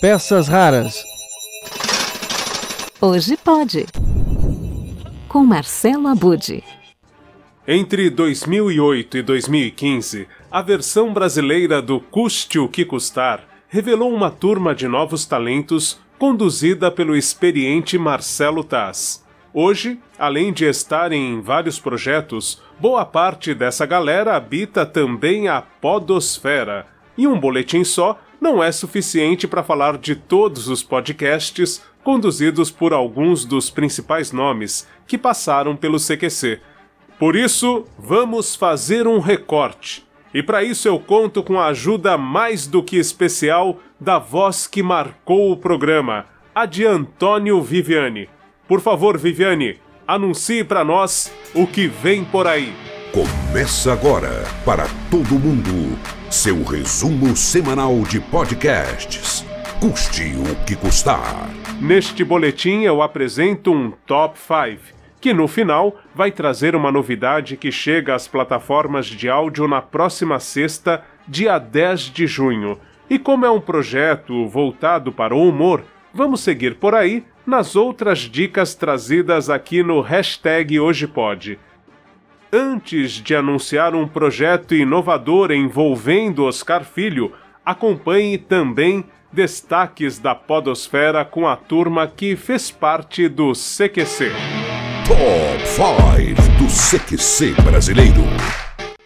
Peças raras. Hoje pode. Com Marcelo Abude. Entre 2008 e 2015, a versão brasileira do Custe o que Custar revelou uma turma de novos talentos conduzida pelo experiente Marcelo Taz. Hoje, além de estarem em vários projetos, boa parte dessa galera habita também a Podosfera. E um boletim só não é suficiente para falar de todos os podcasts conduzidos por alguns dos principais nomes que passaram pelo CQC. Por isso, vamos fazer um recorte. E para isso eu conto com a ajuda mais do que especial da voz que marcou o programa, a de Antônio Viviane. Por favor, Viviane, anuncie para nós o que vem por aí. Começa agora, para todo mundo, seu resumo semanal de podcasts. Custe o que custar. Neste boletim eu apresento um Top 5, que no final vai trazer uma novidade que chega às plataformas de áudio na próxima sexta, dia 10 de junho. E como é um projeto voltado para o humor, vamos seguir por aí nas outras dicas trazidas aqui no hashtag Hoje Pode. Antes de anunciar um projeto inovador envolvendo Oscar Filho, acompanhe também destaques da Podosfera com a turma que fez parte do CQC. Top 5 do CQC brasileiro.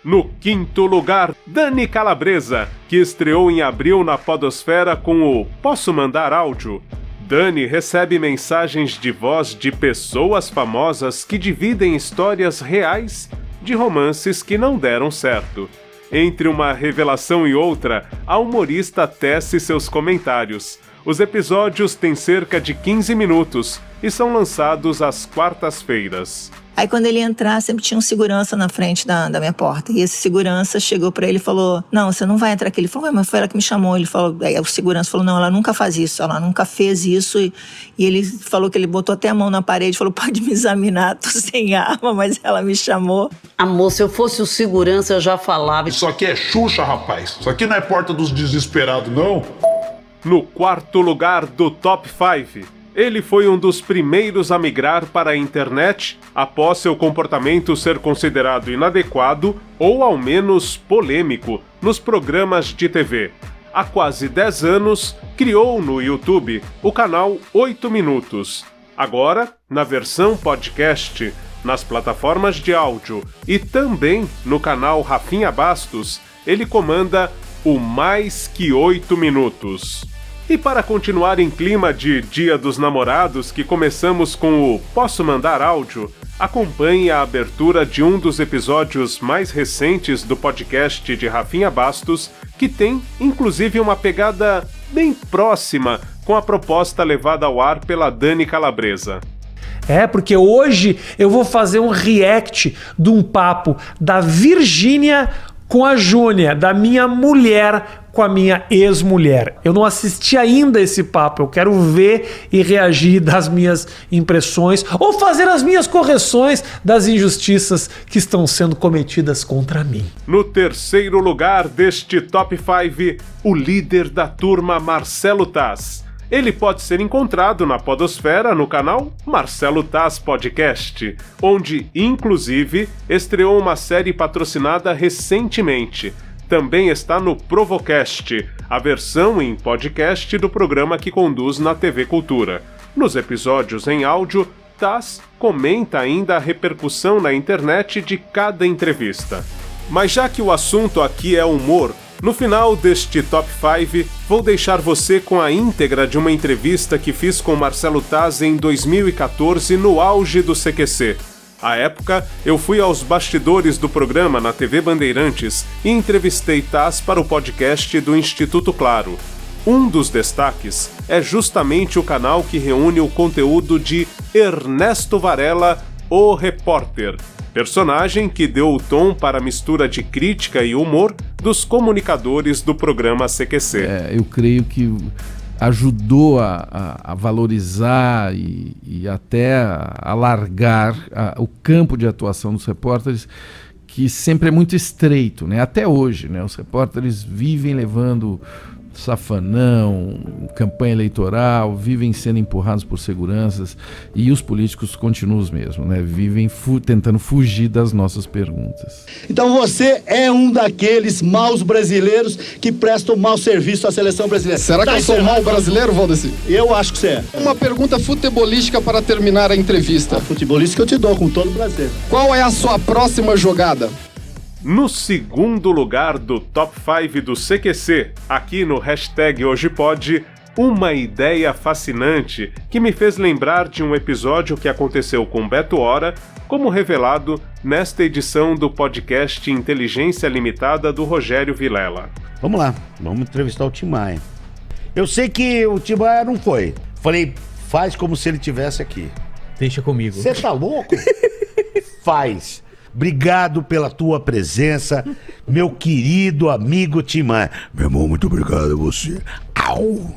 No quinto lugar, Dani Calabresa, que estreou em abril na Podosfera com o Posso Mandar Áudio? Dani recebe mensagens de voz de pessoas famosas que dividem histórias reais de romances que não deram certo. Entre uma revelação e outra, a humorista tece seus comentários. Os episódios têm cerca de 15 minutos e são lançados às quartas-feiras. Aí quando ele entrar, sempre tinha um segurança na frente da, da minha porta. E esse segurança chegou para ele e falou: Não, você não vai entrar aqui. Ele falou: Mas foi ela que me chamou. Ele falou: Aí o segurança falou: Não, ela nunca faz isso, ela nunca fez isso. E, e ele falou que ele botou até a mão na parede e falou: Pode me examinar, tô sem arma, mas ela me chamou. Amor, se eu fosse o segurança, eu já falava. Isso aqui é Xuxa, rapaz. Isso aqui não é porta dos desesperados, não. No quarto lugar do Top 5 ele foi um dos primeiros a migrar para a internet após seu comportamento ser considerado inadequado ou ao menos polêmico nos programas de TV. Há quase 10 anos, criou no YouTube o canal 8 Minutos. Agora, na versão podcast, nas plataformas de áudio e também no canal Rafinha Bastos, ele comanda o Mais Que 8 Minutos. E para continuar em clima de Dia dos Namorados, que começamos com o Posso Mandar Áudio, acompanhe a abertura de um dos episódios mais recentes do podcast de Rafinha Bastos, que tem inclusive uma pegada bem próxima com a proposta levada ao ar pela Dani Calabresa. É, porque hoje eu vou fazer um react de um papo da Virgínia com a Júnia, da minha mulher com a minha ex-mulher. Eu não assisti ainda esse papo, eu quero ver e reagir das minhas impressões ou fazer as minhas correções das injustiças que estão sendo cometidas contra mim. No terceiro lugar deste top 5, o líder da turma Marcelo Taz. Ele pode ser encontrado na Podosfera no canal Marcelo Taz Podcast, onde, inclusive, estreou uma série patrocinada recentemente também está no Provocast, a versão em podcast do programa que conduz na TV Cultura. Nos episódios em áudio, Taz comenta ainda a repercussão na internet de cada entrevista. Mas já que o assunto aqui é humor, no final deste Top 5, vou deixar você com a íntegra de uma entrevista que fiz com Marcelo Taz em 2014 no auge do CQC. À época, eu fui aos bastidores do programa na TV Bandeirantes e entrevistei Taz para o podcast do Instituto Claro. Um dos destaques é justamente o canal que reúne o conteúdo de Ernesto Varela, o repórter, personagem que deu o tom para a mistura de crítica e humor dos comunicadores do programa CQC. É, eu creio que ajudou a, a, a valorizar e, e, até alargar a, o campo de atuação dos repórteres que sempre é muito estreito, né? Até hoje, né? Os repórteres vivem levando safanão, campanha eleitoral, vivem sendo empurrados por seguranças e os políticos continuam os mesmos, né? Vivem fu tentando fugir das nossas perguntas. Então você é um daqueles maus brasileiros que prestam mau serviço à seleção brasileira. Será que Tá eu sou mau brasileiro, Valdeci? Eu acho que você é. Uma pergunta futebolística para terminar a entrevista. Futebolista que eu te dou com todo prazer. Qual é a sua próxima jogada? No segundo lugar do Top 5 do CQC, aqui no hashtag Hoje Pode, uma ideia fascinante que me fez lembrar de um episódio que aconteceu com Beto Hora, como revelado nesta edição do podcast Inteligência Limitada do Rogério Vilela. Vamos lá, vamos entrevistar o Tim Maia. Eu sei que o Tim Maia não foi. Falei, faz como se ele tivesse aqui. Deixa comigo. Você tá louco? faz. Obrigado pela tua presença, meu querido amigo Tim Maia. Meu irmão, muito obrigado a você. Au!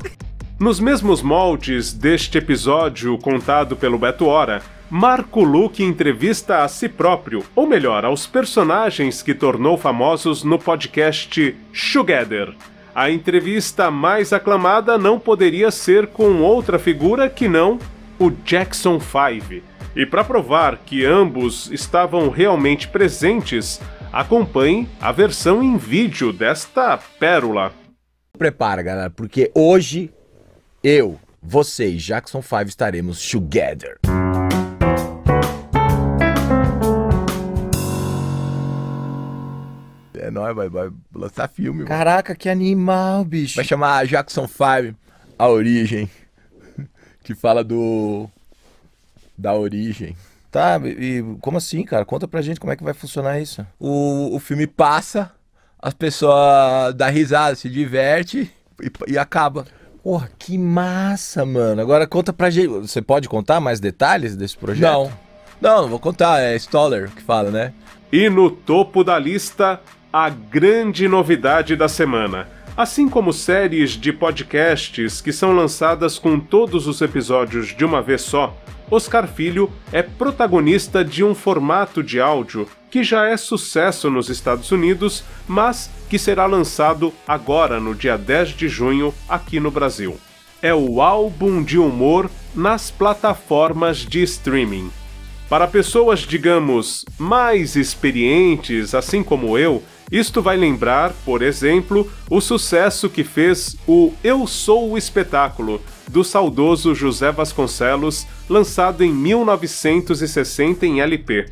Nos mesmos moldes deste episódio contado pelo Beto Hora, Marco Luque entrevista a si próprio, ou melhor, aos personagens que tornou famosos no podcast Together. A entrevista mais aclamada não poderia ser com outra figura que não o Jackson 5. E para provar que ambos estavam realmente presentes, acompanhe a versão em vídeo desta pérola. Prepara, galera, porque hoje eu, você e Jackson 5 estaremos together. É nóis, vai, vai lançar filme. Caraca, que animal, bicho. Vai chamar Jackson 5, A Origem. Que fala do. Da origem. Tá, e como assim, cara? Conta pra gente como é que vai funcionar isso. O, o filme passa, as pessoas dão risada, se diverte e, e acaba. Porra, que massa, mano. Agora conta pra gente. Você pode contar mais detalhes desse projeto? Não. Não, não vou contar. É Stoller que fala, né? E no topo da lista, a grande novidade da semana. Assim como séries de podcasts que são lançadas com todos os episódios de uma vez só, Oscar Filho é protagonista de um formato de áudio que já é sucesso nos Estados Unidos, mas que será lançado agora no dia 10 de junho aqui no Brasil. É o álbum de humor nas plataformas de streaming. Para pessoas, digamos, mais experientes, assim como eu, isto vai lembrar, por exemplo, o sucesso que fez o Eu Sou o Espetáculo, do saudoso José Vasconcelos, lançado em 1960 em LP.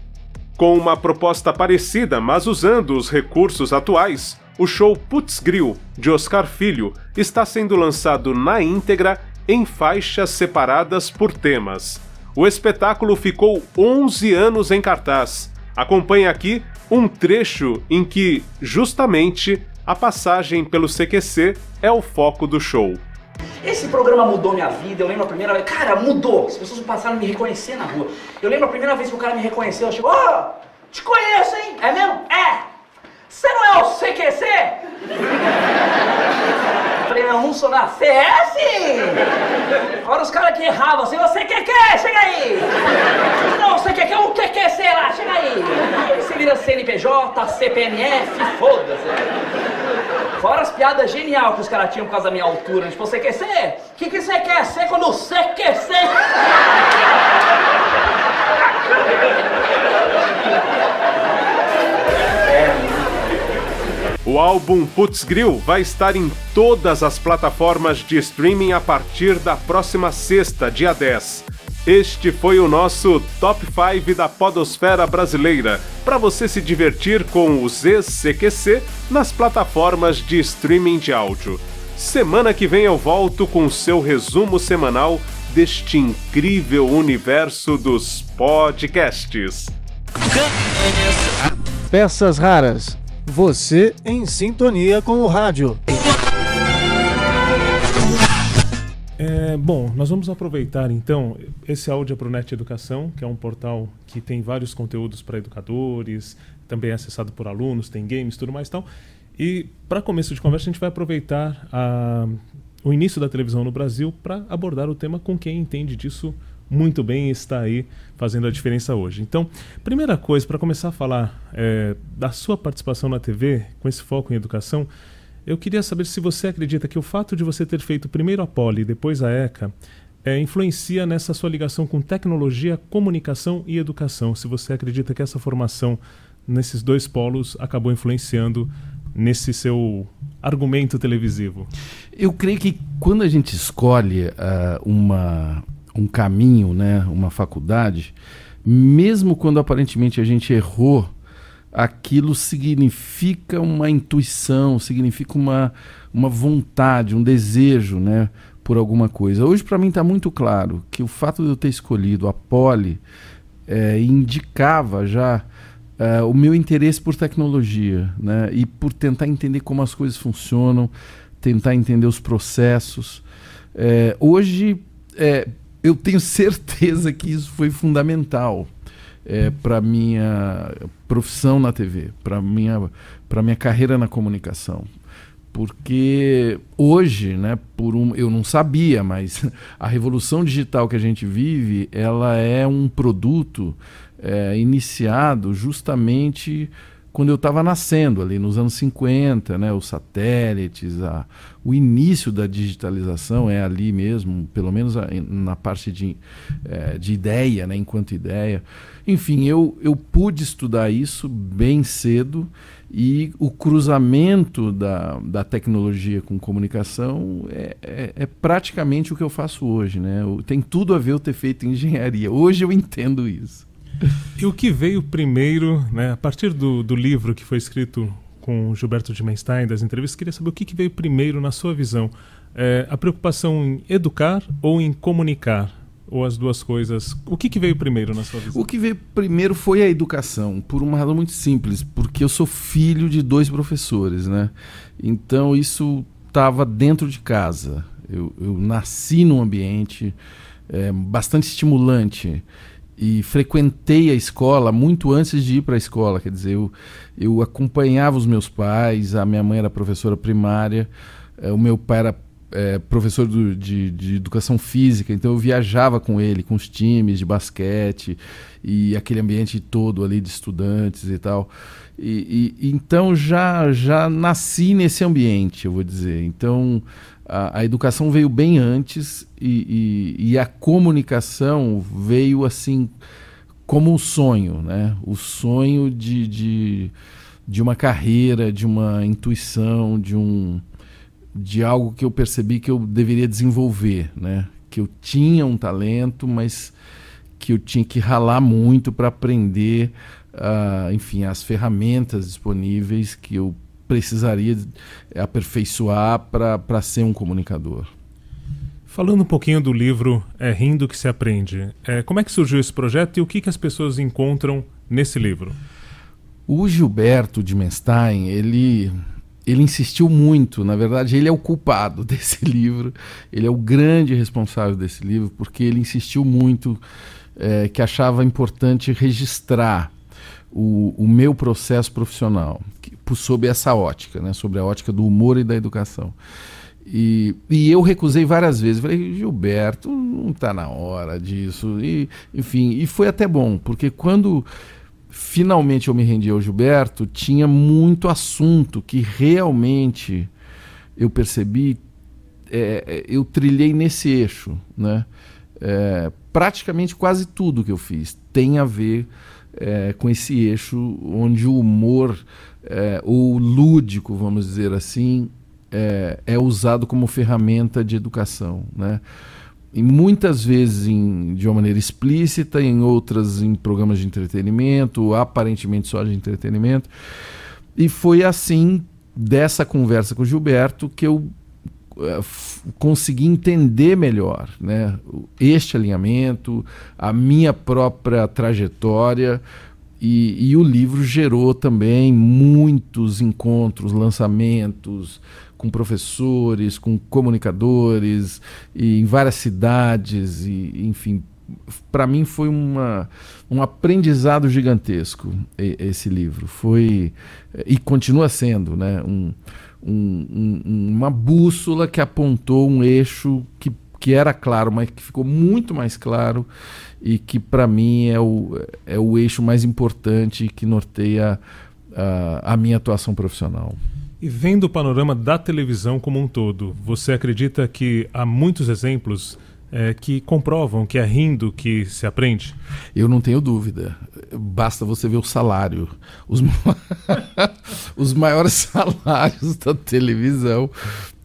Com uma proposta parecida, mas usando os recursos atuais, o show Putz Grill, de Oscar Filho, está sendo lançado na íntegra em faixas separadas por temas. O espetáculo ficou 11 anos em cartaz. Acompanhe aqui um trecho em que, justamente, a passagem pelo CQC é o foco do show. Esse programa mudou minha vida. Eu lembro a primeira vez. Cara, mudou. As pessoas passaram a me reconhecer na rua. Eu lembro a primeira vez que o cara me reconheceu. Eu chegou, ô, te conheço, hein? É mesmo? É. Você não é o CQC? Falei, não, não sou nada. Você é! Agora os caras que erravam assim, você quer que? Chega aí! Não, você quer que? O que quer ser lá? Chega aí! Aí você vira CNPJ, CPMF, foda-se. Fora as piadas genial que os caras tinham por causa da minha altura. Tipo, você quer ser? O que, que você quer ser quando você quer ser? O álbum Putz Grill vai estar em todas as plataformas de streaming a partir da próxima sexta, dia 10. Este foi o nosso Top 5 da Podosfera Brasileira, para você se divertir com os ex-CQC nas plataformas de streaming de áudio. Semana que vem eu volto com seu resumo semanal deste incrível universo dos podcasts. Peças raras. Você em sintonia com o rádio. Bom, nós vamos aproveitar então esse áudio é para o Net Educação, que é um portal que tem vários conteúdos para educadores, também é acessado por alunos, tem games, tudo mais e tal. E para começo de conversa, a gente vai aproveitar a, o início da televisão no Brasil para abordar o tema com quem entende disso muito bem e está aí fazendo a diferença hoje. Então, primeira coisa, para começar a falar é, da sua participação na TV, com esse foco em educação, eu queria saber se você acredita que o fato de você ter feito primeiro a Poli e depois a ECA é, influencia nessa sua ligação com tecnologia, comunicação e educação. Se você acredita que essa formação nesses dois polos acabou influenciando nesse seu argumento televisivo? Eu creio que quando a gente escolhe uh, uma, um caminho, né, uma faculdade, mesmo quando aparentemente a gente errou, aquilo significa uma intuição, significa uma, uma vontade, um desejo, né, por alguma coisa. Hoje para mim está muito claro que o fato de eu ter escolhido a Poli é, indicava já uh, o meu interesse por tecnologia né? e por tentar entender como as coisas funcionam, tentar entender os processos. É, hoje é, eu tenho certeza que isso foi fundamental é, para minha profissão na TV, para minha para minha carreira na comunicação, porque hoje, né, por um, eu não sabia, mas a revolução digital que a gente vive, ela é um produto é, iniciado justamente quando eu estava nascendo ali nos anos 50, né, os satélites, a, o início da digitalização é ali mesmo, pelo menos a, na parte de, é, de ideia, né, enquanto ideia. Enfim, eu, eu pude estudar isso bem cedo e o cruzamento da, da tecnologia com comunicação é, é, é praticamente o que eu faço hoje. Né? Tem tudo a ver eu ter feito engenharia. Hoje eu entendo isso. E o que veio primeiro, né, a partir do, do livro que foi escrito com Gilberto de Menstein, das entrevistas, queria saber o que, que veio primeiro na sua visão. É, a preocupação em educar ou em comunicar? Ou as duas coisas? O que, que veio primeiro na sua visão? O que veio primeiro foi a educação, por uma razão muito simples, porque eu sou filho de dois professores, né? Então isso estava dentro de casa. Eu, eu nasci num ambiente é, bastante estimulante e frequentei a escola muito antes de ir para a escola. Quer dizer, eu, eu acompanhava os meus pais, a minha mãe era professora primária, eh, o meu pai era é, professor do, de, de, educação física, então eu viajava com ele, com os times de basquete e aquele ambiente todo ali de estudantes e tal. E, e então já, já nasci nesse ambiente, eu vou dizer. Então a, a educação veio bem antes e, e, e, a comunicação veio assim como um sonho, né? O sonho de, de, de uma carreira, de uma intuição, de um de algo que eu percebi que eu deveria desenvolver, né? Que eu tinha um talento, mas que eu tinha que ralar muito para aprender, uh, enfim, as ferramentas disponíveis que eu precisaria aperfeiçoar para ser um comunicador. Falando um pouquinho do livro É Rindo que se Aprende, é, como é que surgiu esse projeto e o que, que as pessoas encontram nesse livro? O Gilberto de Menstein, ele, ele insistiu muito, na verdade, ele é o culpado desse livro, ele é o grande responsável desse livro, porque ele insistiu muito é, que achava importante registrar o, o meu processo profissional que, sob essa ótica, né, sobre a ótica do humor e da educação. E, e eu recusei várias vezes. Falei, Gilberto, não está na hora disso. E, enfim, e foi até bom, porque quando finalmente eu me rendi ao Gilberto, tinha muito assunto que realmente eu percebi, é, é eu trilhei nesse eixo. Né? É, praticamente quase tudo que eu fiz tem a ver é, com esse eixo onde o humor, é, o lúdico, vamos dizer assim, é, é, usado como ferramenta de educação. Né? E muitas vezes em, de uma maneira explícita, em outras em programas de entretenimento, aparentemente só de entretenimento. E foi assim, dessa conversa com o Gilberto, que eu uh, consegui entender melhor né, este alinhamento, a minha própria trajetória. E, e, o livro gerou também muitos encontros, lançamentos com professores, com comunicadores, e em várias cidades, e, enfim. Para mim foi uma, um aprendizado gigantesco esse livro. Foi e continua sendo né, um, um, um, uma bússola que apontou um eixo que, que era claro, mas que ficou muito mais claro e que para mim é o, é o eixo mais importante que norteia a, a minha atuação profissional. E vendo o panorama da televisão como um todo, você acredita que há muitos exemplos é, que comprovam que é rindo que se aprende? Eu não tenho dúvida. Basta você ver o salário. Os, os maiores salários da televisão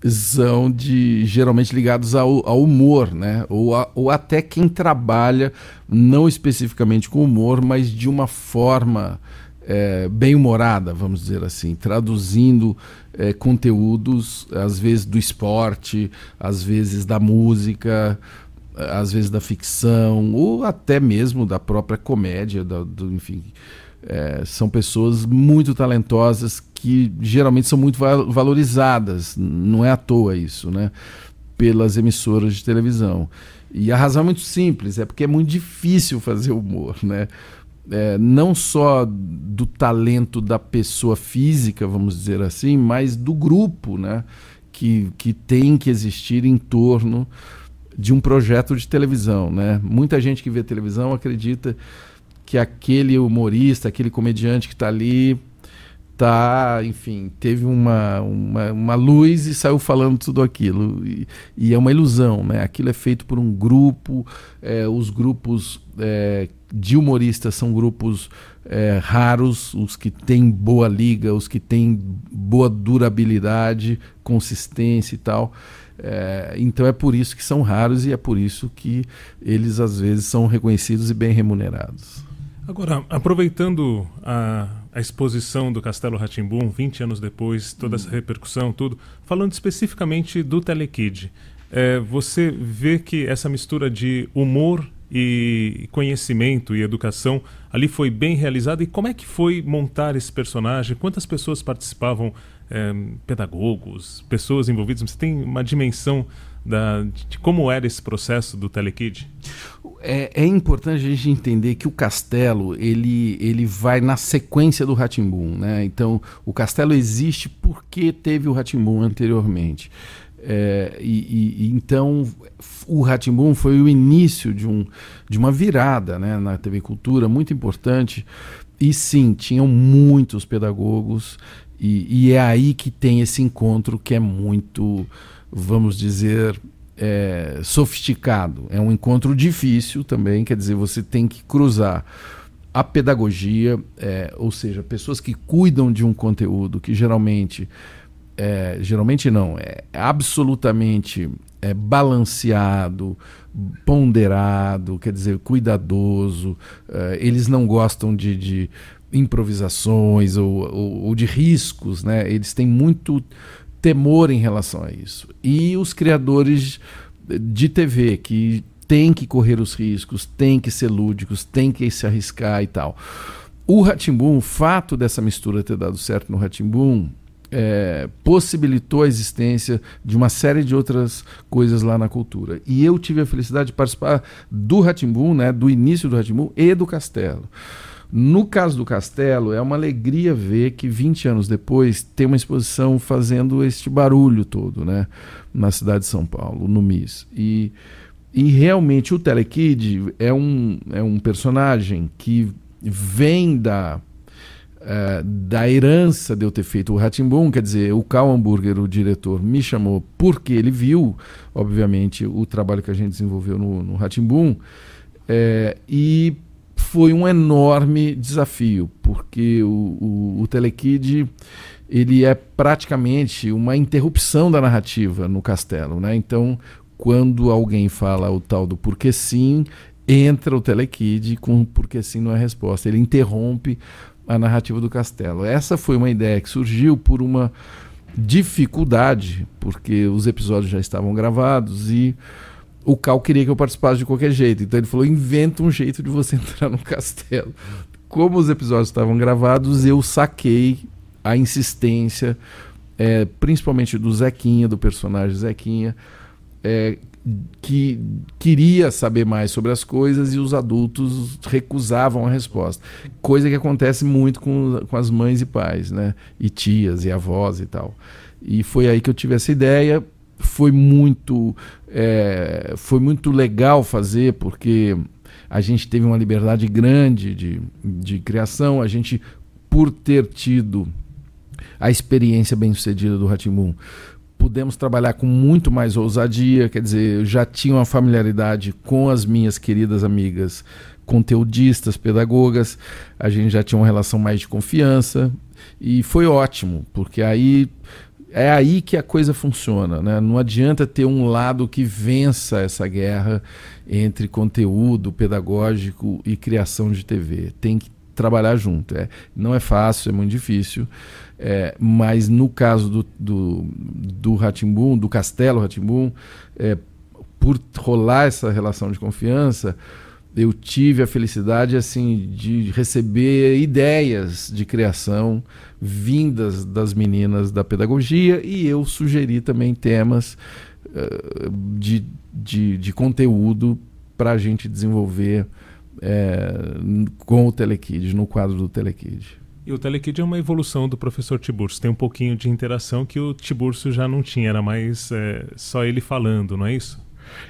são de geralmente ligados ao, ao humor, né? Ou, a, ou até quem trabalha não especificamente com humor, mas de uma forma é, bem humorada, vamos dizer assim, traduzindo é, conteúdos, às vezes do esporte, às vezes da música, às vezes da ficção, ou até mesmo da própria comédia, da, do, enfim. É, são pessoas muito talentosas que geralmente são muito valorizadas, não é à toa isso, né? Pelas emissoras de televisão. E a razão é muito simples, é porque é muito difícil fazer humor, né? É, não só do talento da pessoa física, vamos dizer assim, mas do grupo, né? Que, que tem que existir em torno de um projeto de televisão, né? Muita gente que vê televisão acredita que aquele humorista, aquele comediante que está ali, tá, enfim, teve uma, uma, uma, luz e saiu falando tudo aquilo. E, e, é uma ilusão, né? Aquilo é feito por um grupo, é, os grupos é, de humoristas são grupos é, raros, os que têm boa liga, os que têm boa durabilidade, consistência e tal. É, então é por isso que são raros e é por isso que eles às vezes são reconhecidos e bem remunerados. Agora, aproveitando a, a exposição do Castelo Ratimbum, 20 anos depois, toda essa repercussão, tudo, falando especificamente do Telekid, é, você vê que essa mistura de humor e conhecimento e educação ali foi bem realizada. E como é que foi montar esse personagem? Quantas pessoas participavam? É, pedagogos, pessoas envolvidas? Você tem uma dimensão da, de como era esse processo do Telekid? É, é, importante a gente entender que o castelo ele, ele vai na sequência do Ratimbum, né? Então o castelo existe porque teve o Ratimbum anteriormente. É, e, e, então o Ratimbum foi o início de, um, de uma virada né, na TV Cultura muito importante. E sim, tinham muitos pedagogos, e, e é aí que tem esse encontro que é muito vamos dizer, é, sofisticado. É um encontro difícil também, quer dizer, você tem que cruzar a pedagogia, é, ou seja, pessoas que cuidam de um conteúdo que geralmente, é, geralmente não, é absolutamente é, balanceado, ponderado, quer dizer, cuidadoso. É, eles não gostam de, de improvisações ou, ou, ou, de riscos, né? Eles têm muito temor em relação a isso. E os criadores de TV que têm que correr os riscos, têm que ser lúdicos, têm que se arriscar e tal. O Ratimbum, o fato dessa mistura ter dado certo no Ratimbum, é, possibilitou a existência de uma série de outras coisas lá na cultura. E eu tive a felicidade de participar do Ratimbum, né, do início do Ratimbum e do Castelo. No caso do Castelo, é uma alegria ver que 20 anos depois tem uma exposição fazendo este barulho todo, né? Na cidade de São Paulo, no MIS. E, e realmente o Telekid é um, é um personagem que vem da, é, da herança de eu ter feito o Ratimbum, quer dizer, o Cal Hamburger, o diretor, me chamou porque ele viu, obviamente, o trabalho que a gente desenvolveu no, no Ratimbum. É, e foi um enorme desafio, porque o, o, o Telekid ele é praticamente uma interrupção da narrativa no castelo. Né? Então, quando alguém fala o tal do porque sim, entra o Telekid com porque sim não é resposta. Ele interrompe a narrativa do castelo. Essa foi uma ideia que surgiu por uma dificuldade, porque os episódios já estavam gravados e o Cal queria que eu participasse de qualquer jeito. Então ele falou: inventa um jeito de você entrar no castelo. Como os episódios estavam gravados, eu saquei a insistência, é, principalmente do Zequinha, do personagem Zequinha, é, que queria saber mais sobre as coisas e os adultos recusavam a resposta. Coisa que acontece muito com, com as mães e pais, né? E tias e avós e tal. E foi aí que eu tive essa ideia foi muito, é, foi muito legal fazer, porque a gente teve uma liberdade grande de, de criação, a gente, por ter tido a experiência bem sucedida do Ratimbun, pudemos trabalhar com muito mais ousadia, quer dizer, eu já tinha uma familiaridade com as minhas queridas amigas conteudistas, pedagogas, a gente já tinha uma relação mais de confiança e foi ótimo, porque aí é aí que a coisa funciona, né? Não adianta ter um lado que vença essa guerra entre conteúdo pedagógico e criação de TV. Tem que trabalhar junto. É, não é fácil, é muito difícil. É, mas no caso do, do, do Ratimbum, do Castelo Ratimbum, é, por rolar essa relação de confiança, eu tive a felicidade assim de receber ideias de criação vindas das meninas da pedagogia e eu sugeri também temas uh, de, de, de, conteúdo para a gente desenvolver é, com o Telekid, no quadro do Telekid. E o Telekid é uma evolução do professor Tiburcio. Tem um pouquinho de interação que o Tiburcio já não tinha, era mais é, só ele falando, não é isso?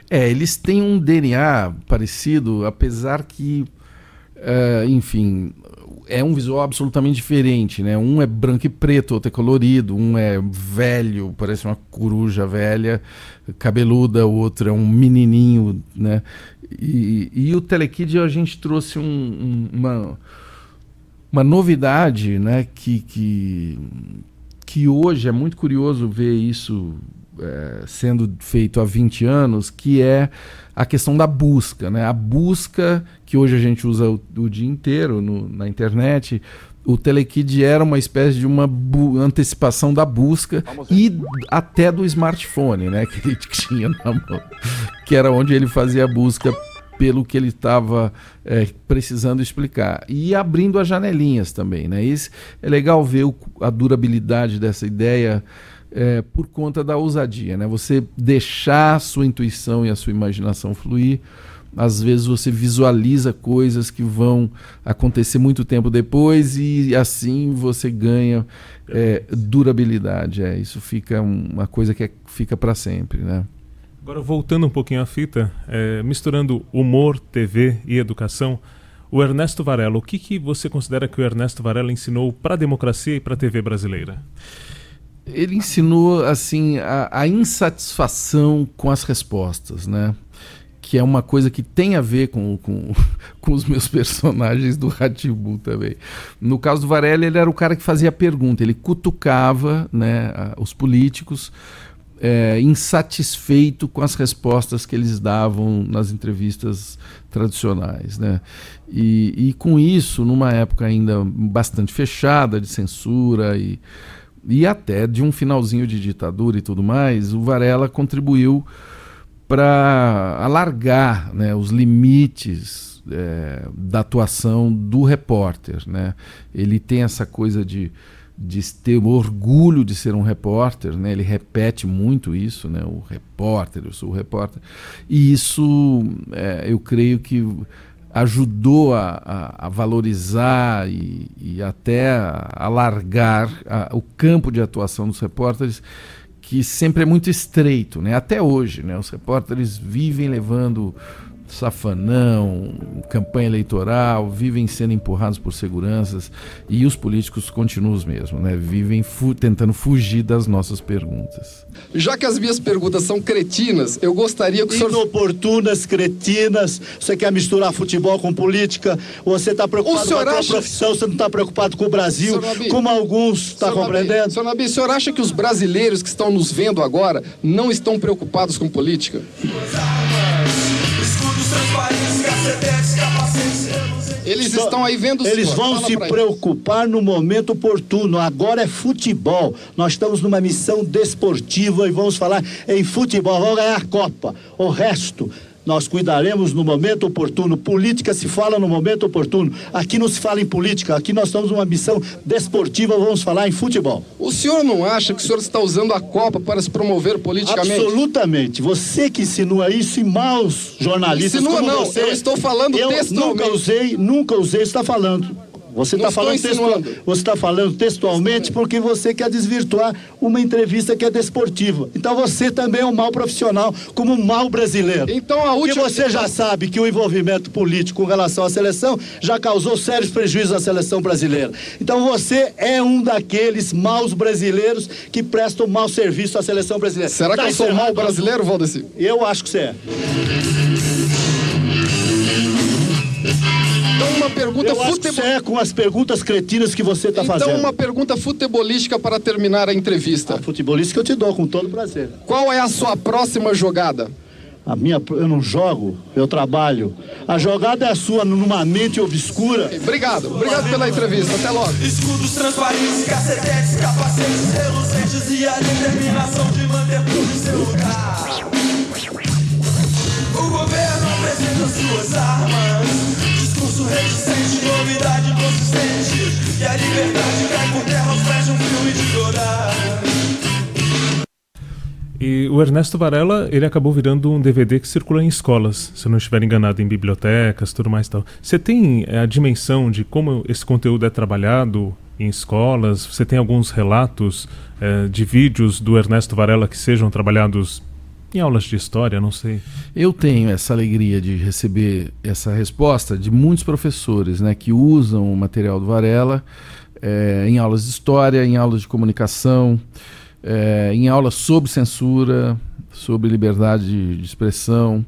É, eles têm um DNA parecido, apesar que, uh, enfim, é um visual absolutamente diferente, né? Um é branco e preto, outro é colorido, um é velho, parece uma coruja velha, cabeluda, o outro é um menininho, né? E, e o Telekid a gente trouxe um, um, uma uma novidade, né, que, que, que hoje é muito curioso ver isso é, sendo feito há 20 anos, que é a questão da busca. Né? A busca que hoje a gente usa o, o dia inteiro no, na internet, o Telekid era uma espécie de uma antecipação da busca e até do smartphone, né, que ele tinha na mão, que era onde ele fazia a busca pelo que ele estava é, precisando explicar. E abrindo as janelinhas também. Né? Esse, é legal ver o, a durabilidade dessa ideia é, por conta da ousadia. Né? Você deixar a sua intuição e a sua imaginação fluir. Às vezes você visualiza coisas que vão acontecer muito tempo depois e assim você ganha é, durabilidade. É, isso fica uma coisa que é, fica para sempre. Né? Agora, voltando um pouquinho à fita, é, misturando humor, TV e educação, o Ernesto Varela, o que, que você considera que o Ernesto Varela ensinou para a democracia e para a TV brasileira? Ele ensinou assim a, a, insatisfação com as respostas, né? Que é uma coisa que tem a ver com, com, com os meus personagens do Ratibu também. No caso do Varela, ele era o cara que fazia a pergunta, ele cutucava né, os políticos é, insatisfeito com as respostas que eles davam nas entrevistas tradicionais. Né? E, e com isso, numa época ainda bastante fechada de censura e, e até de um finalzinho de ditadura e tudo mais, o Varela contribuiu para alargar né, os limites é, da atuação do repórter. Né? Ele tem essa coisa de de ter o orgulho de ser um repórter, né? Ele repete muito isso, né? O repórter, eu sou o repórter. E isso, é, eu creio que ajudou a, a, a valorizar e, e, até alargar a, o campo de atuação dos repórteres, que sempre é muito estreito, né? Até hoje, né? Os repórteres vivem levando safanão, campanha eleitoral, vivem sendo empurrados por seguranças e os políticos continuam os mesmos, né? Vivem fu tentando fugir das nossas perguntas. Já que as minhas perguntas são cretinas, eu gostaria que o senhor... Inoportunas, cretinas, você quer misturar futebol com política, você está preocupado com a acha... profissão, você não está preocupado com o Brasil, Nabi, como alguns, está compreendendo? Senhor Nabi, o senhor acha que os brasileiros que estão nos vendo agora não estão preocupados com política? Eles estão aí vendo Eles senhor. vão Fala se preocupar no momento oportuno. Agora é futebol. Nós estamos numa missão desportiva e vamos falar em futebol. Vamos ganhar a Copa. O resto nós cuidaremos no momento oportuno. Política se fala no momento oportuno. Aqui não se fala em política, aqui nós estamos numa missão desportiva, vamos falar em futebol. O senhor não acha que o senhor está usando a Copa para se promover politicamente? Absolutamente. Você que insinua isso e maus jornalistas insinua não, você. eu estou falando eu textualmente. nunca usei, nunca usei, está falando. Você Não está falando, textua- insinuando. você tá falando textualmente porque você quer desvirtuar uma entrevista que é desportiva. Então você também é um mau profissional, como um mau brasileiro. Então a última. Porque você já sabe que o envolvimento político com relação à seleção já causou sérios prejuízos à seleção brasileira. Então você é um daqueles maus brasileiros que prestam mau serviço à seleção brasileira. Será que Tá eu sou mau brasileiro, Valdeci? Eu acho que você é. Então uma pergunta Eu acho que futebol... você é com as perguntas cretinas que você está Então fazendo. uma pergunta futebolística para terminar a entrevista. Futebolista que eu te dou, com todo prazer. Qual é a sua próxima jogada? A minha, eu não jogo, eu trabalho. A jogada é a sua numa mente obscura. Obrigado, obrigado pela entrevista. Até logo. Escudos transparentes, cacetetes, capacetes reluzentes e a determinação de manter tudo em seu lugar. O governo apresenta suas armas, discurso resistente, novidade consistente. E a liberdade cai por terra aos pés de um filme de Godard. E o Ernesto Varela, ele acabou virando um DVD que circula em escolas, se eu não estiver enganado, em bibliotecas, tudo mais tal. Você tem eh, a dimensão de como esse conteúdo é trabalhado em escolas? Você tem alguns relatos eh, de vídeos do Ernesto Varela que sejam trabalhados em aulas de história? Não sei. Eu tenho essa alegria de receber essa resposta de muitos professores né, que usam o material do Varela eh, em aulas de história, em aulas de comunicação, eh, em aulas sobre censura, sobre liberdade de, expressão.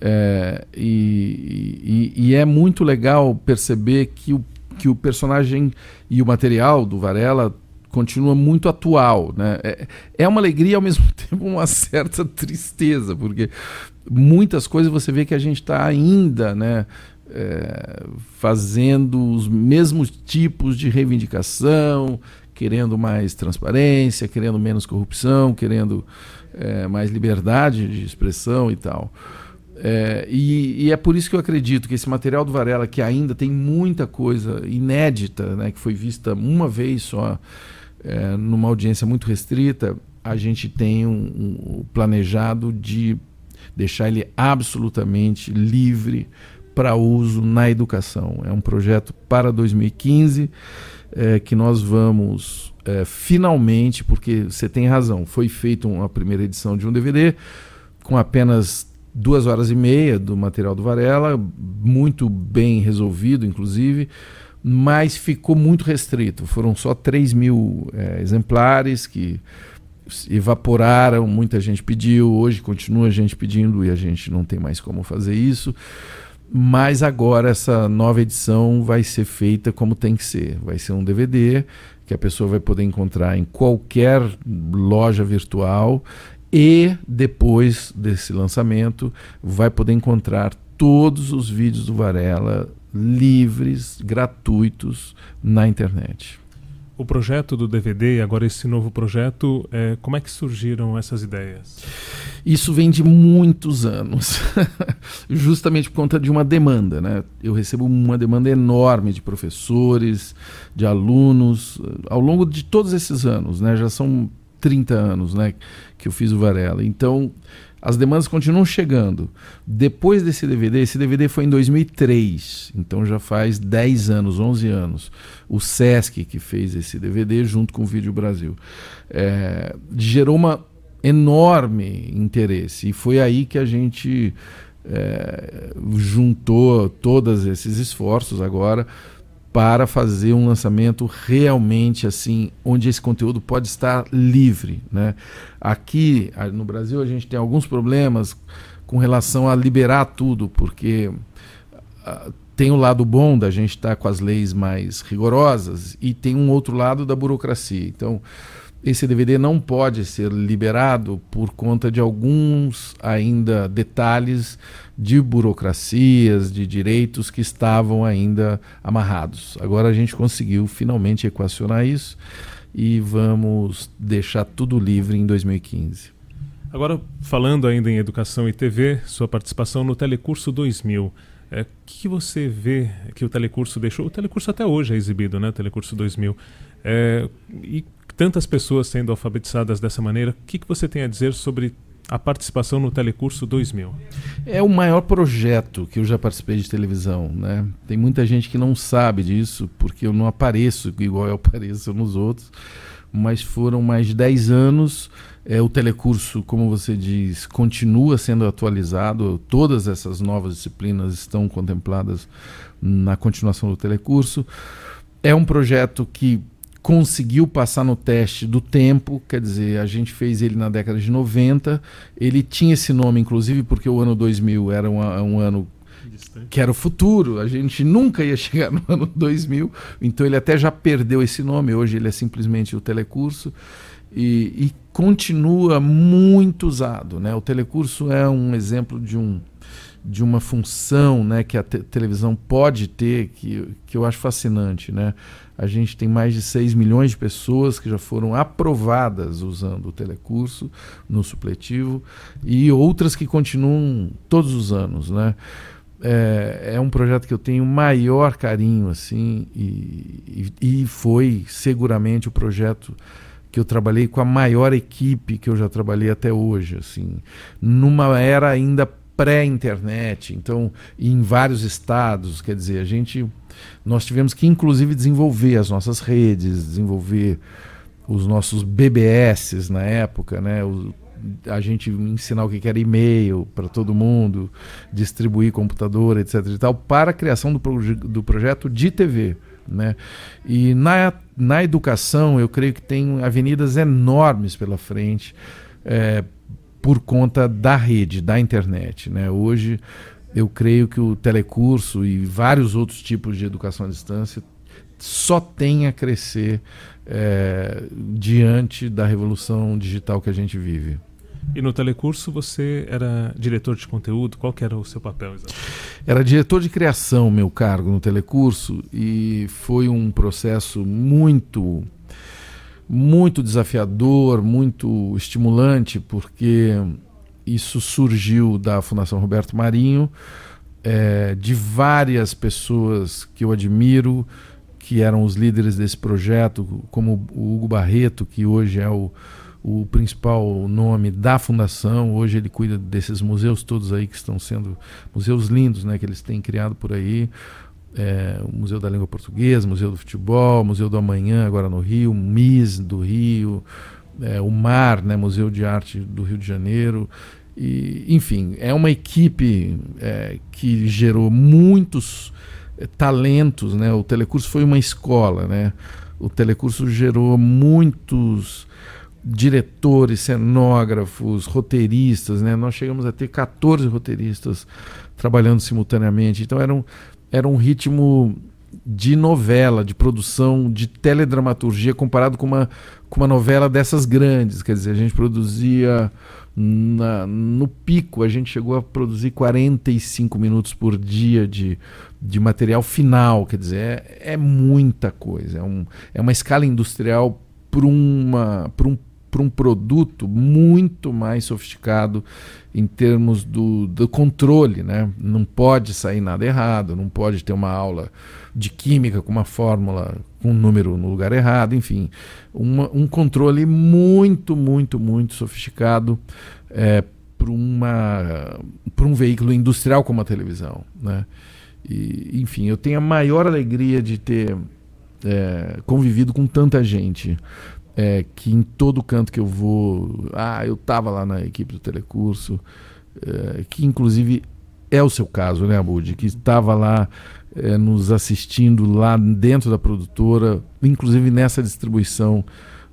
eh, e, e- e é muito legal perceber que o, que o personagem e o material do Varela continua muito atual. Né? É, é uma alegria e ao mesmo tempo uma certa tristeza, porque muitas coisas você vê que a gente está ainda né, é, fazendo os mesmos tipos de reivindicação, querendo mais transparência, querendo menos corrupção, querendo é, mais liberdade de expressão e tal. É, e, e é por isso que eu acredito que esse material do Varela, que ainda tem muita coisa inédita, né, que foi vista uma vez só, é, numa audiência muito restrita, a gente tem um, um planejado de deixar ele absolutamente livre para uso na educação. É um projeto para 2015 é, que nós vamos é, finalmente, porque você tem razão, foi feita uma primeira edição de um DVD com apenas duas horas e meia do material do Varela, muito bem resolvido, inclusive, mas ficou muito restrito. Foram só 3 mil é, exemplares que evaporaram, muita gente pediu, hoje continua gente pedindo e a gente não tem mais como fazer isso. Mas agora essa nova edição vai ser feita como tem que ser. Vai ser um DVD que a pessoa vai poder encontrar em qualquer loja virtual e depois desse lançamento vai poder encontrar todos os vídeos do Varela livres, gratuitos na internet. O projeto do DVD e agora esse novo projeto, eh, como é que surgiram essas ideias? Isso vem de muitos anos, justamente por conta de uma demanda. Né? Eu recebo uma demanda enorme de professores, de alunos, ao longo de todos esses anos. Né? Já são 30 anos né, que eu fiz o Varela. Então, as demandas continuam chegando. Depois desse DVD, esse DVD foi em 2003, então já faz 10 anos, 11 anos. O Sesc que fez esse DVD junto com o Vídeo Brasil. É, gerou uma enorme interesse e foi aí que a gente é, juntou todos esses esforços agora para fazer um lançamento realmente assim, onde esse conteúdo pode estar livre. Né? Aqui no Brasil a gente tem alguns problemas com relação a liberar tudo, porque ah, tem o lado bom da gente estar com as leis mais rigorosas e tem um outro lado da burocracia. Então, esse DVD não pode ser liberado por conta de alguns ainda detalhes de burocracias, de direitos que estavam ainda amarrados. Agora a gente conseguiu finalmente equacionar isso e vamos deixar tudo livre em 2015. Agora, falando ainda em educação e TV, sua participação no Telecurso 2000. É, O que você vê que o Telecurso deixou? O Telecurso até hoje é exibido, né? Telecurso 2000. É, e tantas pessoas sendo alfabetizadas dessa maneira, o que, que você tem a dizer sobre a participação no Telecurso 2000? É o maior projeto que eu já participei de televisão, né? Tem muita gente que não sabe disso, porque eu não apareço igual eu apareço nos outros, mas foram mais de 10 anos. É, o telecurso, como você diz, continua sendo atualizado, todas essas novas disciplinas estão contempladas na continuação do telecurso. É um projeto que conseguiu passar no teste do tempo, quer dizer, a gente fez ele na década de 90. Ele tinha esse nome, inclusive, porque o ano 2000 era um, um ano que era o futuro, a gente nunca ia chegar no ano 2000, então ele até já perdeu esse nome, hoje ele é simplesmente o telecurso. E, e continua muito usado. Né? O telecurso é um exemplo de um, de uma função né, que a te televisão pode ter, que, que eu acho fascinante. Né? A gente tem mais de 6 milhões de pessoas que já foram aprovadas usando o telecurso no supletivo e outras que continuam todos os anos. Né? É, é um projeto que eu tenho maior carinho assim e, e, e foi seguramente o projeto que eu trabalhei com a maior equipe que eu já trabalhei até hoje, assim, numa era ainda pré-internet, então em vários estados, quer dizer, a gente nós tivemos que inclusive desenvolver as nossas redes, desenvolver os nossos BBS na época, né? O, a gente ensinar o que era e-mail para todo mundo, distribuir computador, etc. e tal, para a criação do, proje do projeto de TV. Né? E na, na educação, eu creio que tem avenidas enormes pela frente. É, por conta da rede, da internet. Né? Hoje, eu creio que o telecurso e vários outros tipos de educação à distância só tem a crescer é, diante da revolução digital que a gente vive. E no telecurso você era diretor de conteúdo? Qual que era o seu papel exatamente? Era diretor de criação, meu cargo no telecurso, e foi um processo muito muito desafiador, muito estimulante, porque isso surgiu da Fundação Roberto Marinho, é, de várias pessoas que eu admiro, que eram os líderes desse projeto, como o Hugo Barreto, que hoje é o, o principal nome da fundação. Hoje ele cuida desses museus todos aí que estão sendo museus lindos, né, que eles têm criado por aí é, o Museu da Língua Portuguesa, Museu do Futebol, Museu do Amanhã, agora no Rio, MIS do Rio, é, o MAR, né, Museu de Arte do Rio de Janeiro. E, enfim, é uma equipe é, que gerou muitos é, talentos. Né? O Telecurso foi uma escola. Né? O Telecurso gerou muitos diretores, cenógrafos, roteiristas. Né? Nós chegamos a ter 14 roteiristas trabalhando simultaneamente. Então eram era um ritmo de novela, de produção, de teledramaturgia, comparado com uma, com uma novela dessas grandes. Quer dizer, a gente produzia. Na, no pico, a gente chegou a produzir 45 minutos por dia de, de material final. Quer dizer, é, é muita coisa. É, um, é uma escala industrial para um para um produto muito mais sofisticado em termos do, do controle. Né? Não pode sair nada errado, não pode ter uma aula de química com uma fórmula com um número no lugar errado, enfim. Uma, um controle muito, muito, muito sofisticado é, para um veículo industrial como a televisão. Né? E, enfim, eu tenho a maior alegria de ter é, convivido com tanta gente é, que em todo canto que eu vou, ah, eu estava lá na equipe do telecurso, é, que inclusive é o seu caso, né, Abud, que estava lá é, nos assistindo lá dentro da produtora, inclusive nessa distribuição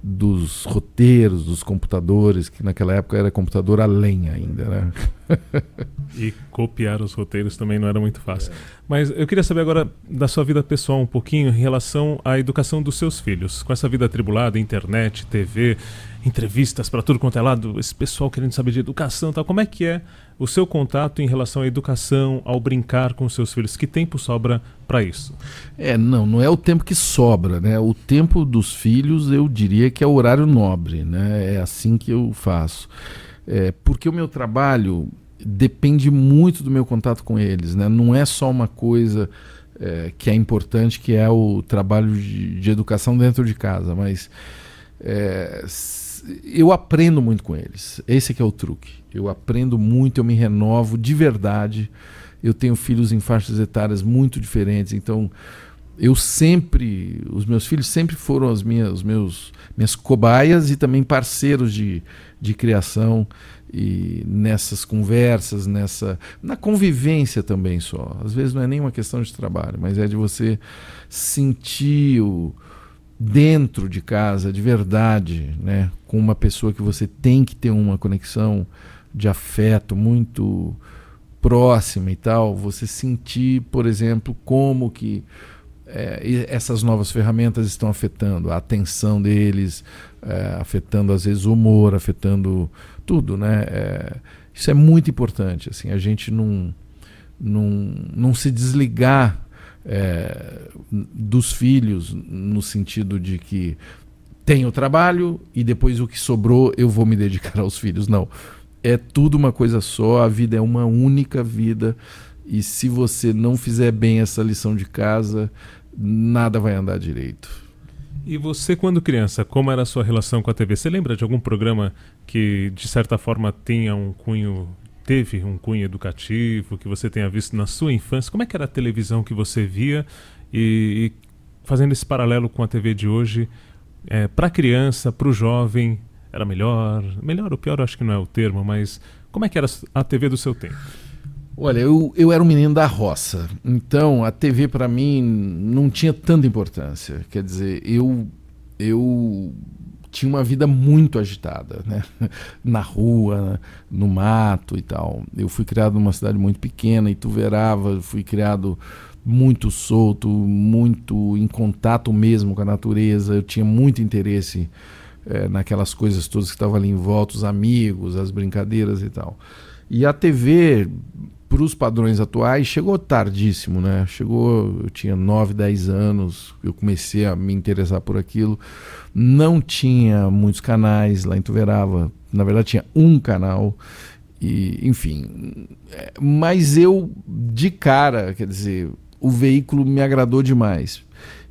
dos roteiros, dos computadores, que naquela época era computador a lenha ainda, né? e copiar os roteiros também não era muito fácil. É. Mas eu queria saber agora da sua vida pessoal um pouquinho em relação à educação dos seus filhos. Com essa vida atribulada, internet, TV, entrevistas para tudo quanto é lado, esse pessoal querendo saber de educação, tal, como é que é o seu contato em relação à educação, ao brincar com seus filhos? Que tempo sobra para isso? É, não, não é o tempo que sobra, né? O tempo dos filhos, eu diria que é o horário nobre, né? É assim que eu faço. É, porque o meu trabalho depende muito do meu contato com eles, né? Não é só uma coisa é, que é importante, que é o trabalho de, de educação dentro de casa, mas é, eu aprendo muito com eles. Esse que é o truque. Eu aprendo muito, eu me renovo de verdade. Eu tenho filhos em faixas etárias muito diferentes, então eu sempre, os meus filhos sempre foram as minhas, os meus, minhas cobaias e também parceiros de, de criação e nessas conversas, nessa na convivência também só. Às vezes não é nem uma questão de trabalho, mas é de você sentir o dentro de casa de verdade, né, com uma pessoa que você tem que ter uma conexão de afeto muito próxima e tal, você sentir, por exemplo, como que é, essas novas ferramentas estão afetando a atenção deles, é, afetando às vezes o humor, afetando tudo, né? É, isso é muito importante, assim, a gente não, não, não se desligar é, dos filhos no sentido de que tenho trabalho e depois o que sobrou eu vou me dedicar aos filhos. Não. É tudo uma coisa só, a vida é uma única vida e se você não fizer bem essa lição de casa, nada vai andar direito. E você, quando criança, como era a sua relação com a TV? Você lembra de algum programa que, de certa forma, tenha um cunho, teve um cunho educativo, que você tenha visto na sua infância? Como é que era a televisão que você via? E, e fazendo esse paralelo com a TV de hoje, é, para criança, para o jovem, era melhor? Melhor ou pior, acho que não é o termo, mas como é que era a TV do seu tempo? Olha, eu, eu era um menino da roça, então a TV para mim não tinha tanta importância. Quer dizer, eu, eu tinha uma vida muito agitada, né? na rua, no mato e tal. Eu fui criado numa cidade muito pequena, Ituverava, fui criado muito solto, muito em contato mesmo com a natureza. Eu tinha muito interesse é, naquelas coisas todas que estavam ali em volta, os amigos, as brincadeiras e tal. E a TV para os padrões atuais, chegou tardíssimo, né? Chegou, eu tinha 9, 10 anos, eu comecei a me interessar por aquilo. Não tinha muitos canais lá em Tuverava, na verdade tinha um canal. E, enfim, é, mas eu de cara, quer dizer, o veículo me agradou demais.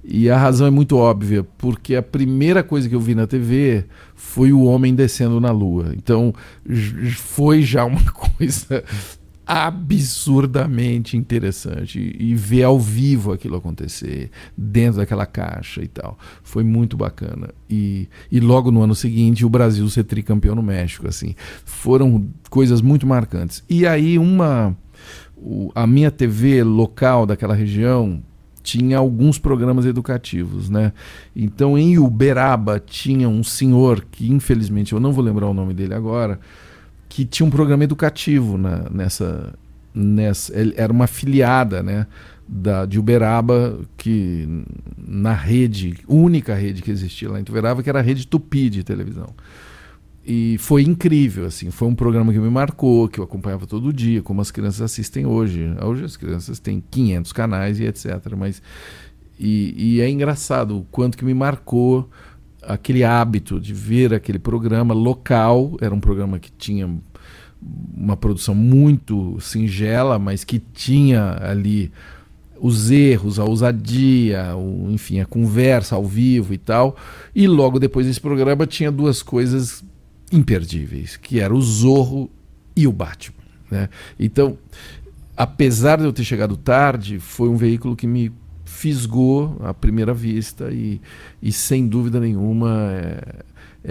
E a razão é muito óbvia, porque a primeira coisa que eu vi na TV foi o homem descendo na lua. Então foi já uma coisa absurdamente interessante e ver ao vivo aquilo acontecer dentro daquela caixa e tal. Foi muito bacana. E, e logo no ano seguinte o Brasil ser tricampeão no México assim. Foram coisas muito marcantes. E aí uma o, a minha TV local daquela região tinha alguns programas educativos, né? Então em Uberaba tinha um senhor que infelizmente eu não vou lembrar o nome dele agora, que tinha um programa educativo na, nessa, nessa. Era uma afiliada né, da, de Uberaba, que na rede, única rede que existia lá em Uberaba, que era a rede Tupi de televisão. E foi incrível, assim, foi um programa que me marcou, que eu acompanhava todo dia, como as crianças assistem hoje. Hoje as crianças têm 500 canais e etc. Mas e, e é engraçado o quanto que me marcou aquele hábito de ver aquele programa local, era um programa que tinha uma produção muito singela, mas que tinha ali os erros, a ousadia, o, enfim, a conversa ao vivo e tal. E logo depois desse programa tinha duas coisas imperdíveis, que era o Zorro e o Batman. Né? Então, apesar de eu ter chegado tarde, foi um veículo que me fisgou à primeira vista e, e sem dúvida nenhuma é,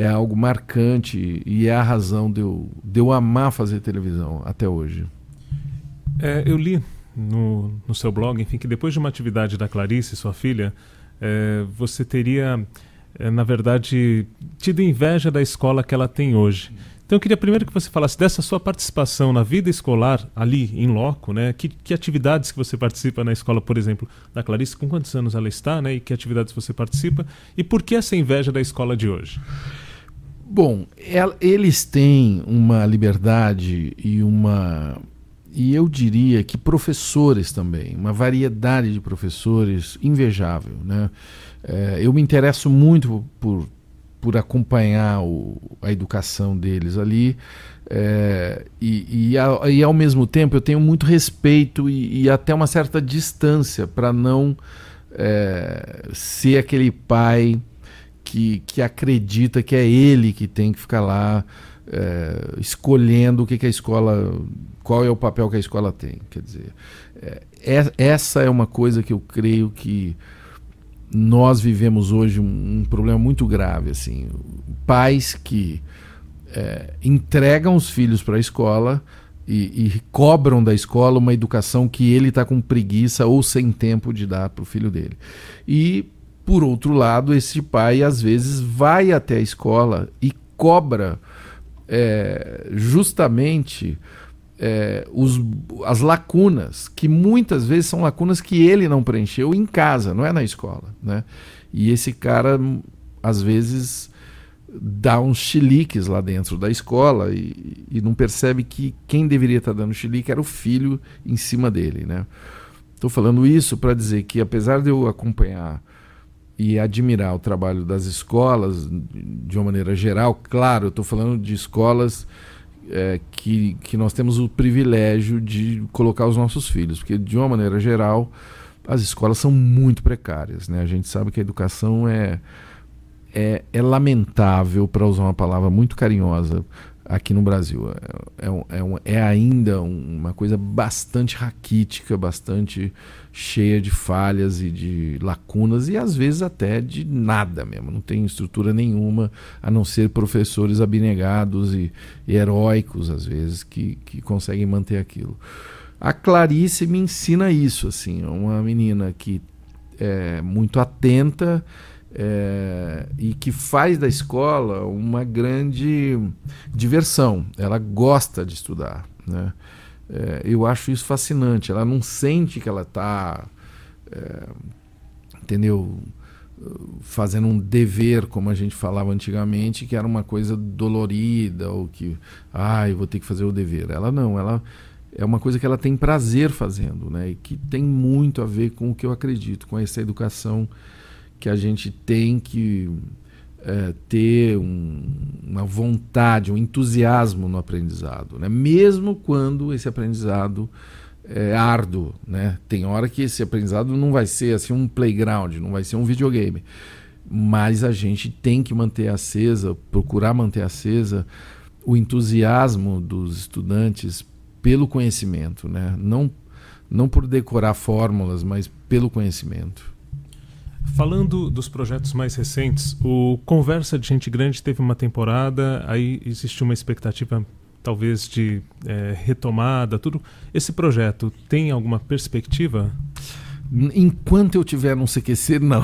é algo marcante e é a razão de eu, de eu amar fazer televisão até hoje. É, eu li no, no seu blog, enfim, que depois de uma atividade da Clarice, sua filha, é, você teria, é, na verdade, tido inveja da escola que ela tem hoje. Então eu queria primeiro que você falasse dessa sua participação na vida escolar ali em loco, né? Que, que atividades que você participa na escola, por exemplo, da Clarice, com quantos anos ela está, né? E que atividades você participa e por que essa inveja da escola de hoje? Bom, eles têm uma liberdade e uma e eu diria que professores também, uma variedade de professores invejável, né? É, eu me interesso muito por por acompanhar o, a educação deles ali. É, e, e, a, e, ao mesmo tempo eu tenho muito respeito e, e até uma certa distância para não é, ser aquele pai que, que acredita que é ele que tem que ficar lá é, escolhendo o que, que a escola, qual é o papel que a escola tem. Quer dizer, é, é, essa é uma coisa que eu creio que nós vivemos hoje um, um problema muito grave. assim Pais que é, entregam os filhos para a escola e, e, cobram da escola uma educação que ele está com preguiça ou sem tempo de dar para o filho dele. E, por outro lado, esse pai às vezes vai até a escola e cobra é, justamente é, os, as lacunas, que muitas vezes são lacunas que ele não preencheu em casa, não é na escola. Né? E esse cara, às vezes, dá uns chiliques lá dentro da escola e, e não percebe que quem deveria estar dando chilique era o filho em cima dele. Né? Estou falando isso para dizer que, apesar de eu acompanhar e admirar o trabalho das escolas de uma maneira geral, claro, estou falando de escolas é, que, que nós temos o privilégio de colocar os nossos filhos, porque de uma maneira geral as escolas são muito precárias. Né? A gente sabe que a educação é, é, é lamentável, para usar uma palavra muito carinhosa, aqui no Brasil. É, é, é, é ainda uma coisa bastante raquítica, bastante cheia de falhas e de lacunas e às vezes até de nada mesmo. Não tem estrutura nenhuma a não ser professores abnegados e, e heróicos às vezes que, que conseguem manter aquilo. A Clarice me ensina isso, assim, uma menina que é muito atenta é, e que faz da escola uma grande diversão. Ela gosta de estudar. Né? É, eu acho isso fascinante. Ela não sente que ela está, é, entendeu? Fazendo um dever, como a gente falava antigamente, que era uma coisa dolorida ou que, ai, ah, vou ter que fazer o dever. Ela não, ela é uma coisa que ela tem prazer fazendo, né? E que tem muito a ver com o que eu acredito, com essa educação que a gente tem que é, ter um, uma vontade, um entusiasmo no aprendizado, né? mesmo quando esse aprendizado é árduo. Né? Tem hora que esse aprendizado não vai ser assim um playground, não vai ser um videogame, mas a gente tem que manter acesa, procurar manter acesa o entusiasmo dos estudantes pelo conhecimento, né? não, não por decorar fórmulas, mas pelo conhecimento. Falando dos projetos mais recentes, o Conversa de Gente Grande teve uma temporada, aí existe uma expectativa talvez de é, retomada, tudo. Esse projeto tem alguma perspectiva? Enquanto eu tiver no CQC, não.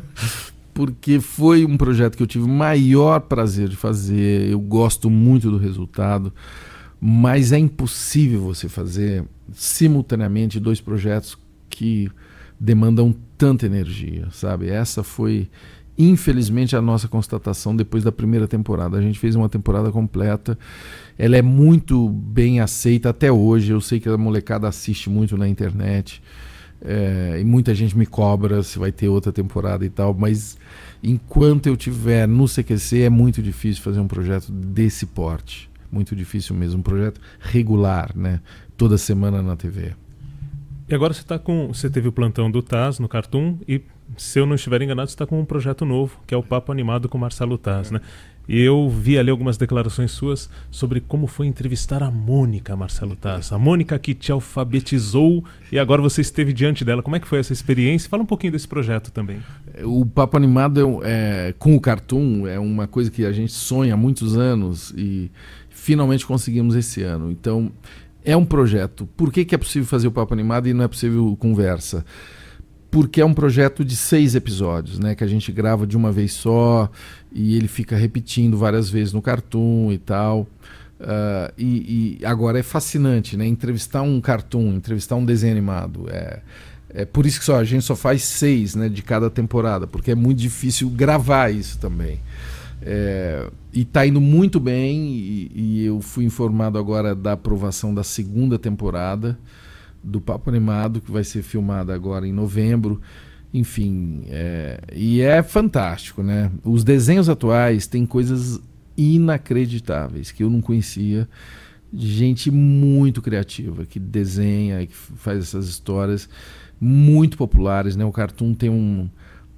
Porque foi um projeto que eu tive o maior prazer de fazer, eu gosto muito do resultado, mas é impossível você fazer simultaneamente dois projetos que demandam tanta energia, sabe? Essa foi, infelizmente, a nossa constatação depois da primeira temporada. A gente fez uma temporada completa, ela é muito bem aceita até hoje. Eu sei que a molecada assiste muito na internet. É, e muita gente me cobra se vai ter outra temporada e tal, mas enquanto eu tiver no CQC é muito difícil fazer um projeto desse porte, muito difícil mesmo, um projeto regular, né? Toda semana na TV. E agora você tá com. Você teve o plantão do Taz no Cartoon e, se eu não estiver enganado, você está com um projeto novo, que é o Papo Animado com Marcelo Taz, né? E eu vi ali algumas declarações suas sobre como foi entrevistar a Mônica, Marcelo Taz. A Mônica que te alfabetizou e agora você esteve diante dela. Como é que foi essa experiência? Fala um pouquinho desse projeto também. O Papo Animado é, é, com o Cartoon é uma coisa que a gente sonha há muitos anos e finalmente conseguimos esse ano. Então, é um projeto. Por que, que é possível fazer o Papo Animado e não é possível conversa? Porque é um projeto de seis episódios, né? Que a gente grava de uma vez só e ele fica repetindo várias vezes no cartoon e tal. Uh, e, e, agora é fascinante, né? Entrevistar um cartoon, entrevistar um desenho animado. É, é por isso que só, a gente só faz seis né, de cada temporada, porque é muito difícil gravar isso também. É, e está indo muito bem, e, e, eu fui informado agora da aprovação da segunda temporada do Papo Animado, que vai ser filmada agora em novembro. Enfim, é, e é fantástico, né? Os desenhos atuais têm coisas inacreditáveis que eu não conhecia. Gente muito criativa que desenha, que faz essas histórias muito populares, né? O Cartoon tem um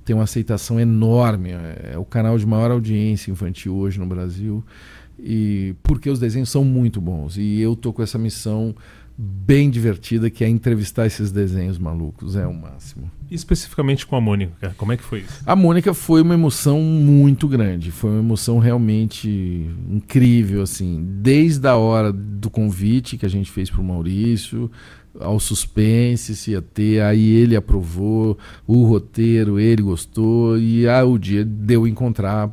tem uma aceitação enorme. É o canal de maior audiência infantil hoje no Brasil. E porque os desenhos são muito bons. E eu tô com essa missão bem divertida que é entrevistar esses desenhos malucos. É o máximo. E especificamente com a Mônica, como é que foi isso? A Mônica foi uma emoção muito grande, foi uma emoção realmente incrível, assim, desde a hora do convite que a gente fez para o Maurício, ao suspense se ia ter, aí ele aprovou o roteiro, ele gostou e aí o dia deu encontrar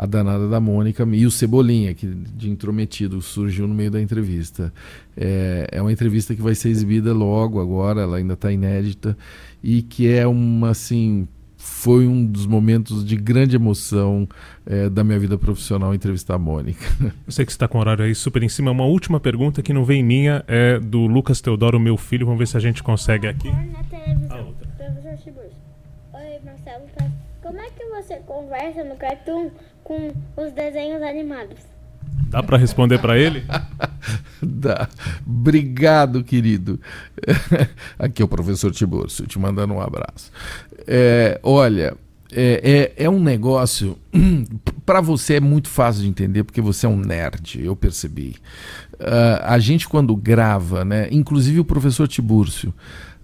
a danada da Mônica e o Cebolinha, que de intrometido surgiu no meio da entrevista. É, é uma entrevista que vai ser exibida logo agora, ela ainda está inédita, e que é uma, assim, foi um dos momentos de grande emoção é, da minha vida profissional entrevistar a Mônica. Eu sei que você está com o horário aí super em cima. Uma última pergunta que não vem minha é do Lucas Teodoro, meu filho. Vamos ver se a gente consegue aqui. Na televisão, professor Chibus. Oi, Marcelo, tá? como é que você conversa no cartoon com os desenhos animados? Dá para responder para ele? Dá. Obrigado, querido. Aqui é o professor Tiburcio, te mandando um abraço. É, olha, é, é, é, um negócio. para você é muito fácil de entender, porque você é um nerd, eu percebi. Uh, a gente, quando grava, né, inclusive o professor Tibúrcio,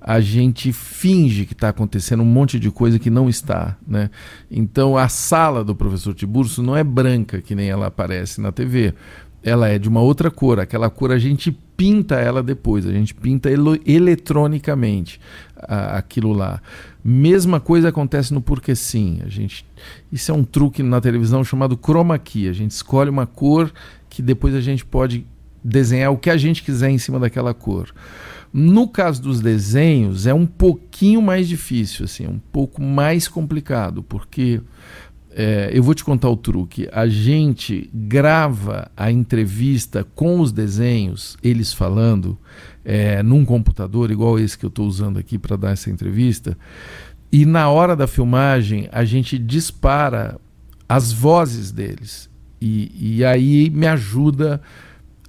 a gente finge que está acontecendo um monte de coisa que não está. Né? Então a sala do professor Tiburcio não é branca, que nem ela aparece na TV. Ela é de uma outra cor. Aquela cor a gente pinta ela depois, a gente pinta eletronicamente aquilo lá. Mesma coisa acontece no Porque Sim. A gente, isso é um truque na televisão chamado chroma key. A gente escolhe uma cor que depois a gente pode desenhar o que a gente quiser em cima daquela cor. No caso dos desenhos, é um pouquinho mais difícil, assim, um pouco mais complicado, porque é, eu vou te contar o truque. A gente grava a entrevista com os desenhos, eles falando, é, num computador, igual esse que eu estou usando aqui para dar essa entrevista, e na hora da filmagem a gente dispara as vozes deles. E, e aí me ajuda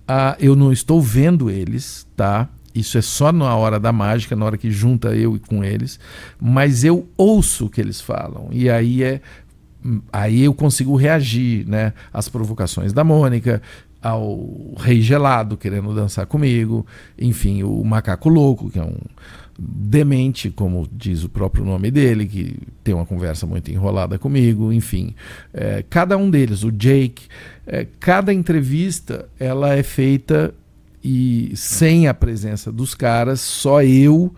a. Eu não estou vendo eles, tá? Isso é só na hora da mágica, na hora que junta eu com eles, mas eu ouço o que eles falam. E aí é aí eu consigo reagir, né, às provocações da Mônica, ao Rei Gelado querendo dançar comigo, enfim, o Macaco Louco, que é um demente, como diz o próprio nome dele, que tem uma conversa muito enrolada comigo, enfim, é, cada um deles, o Jake, é, cada entrevista ela é feita e sem a presença dos caras, só eu,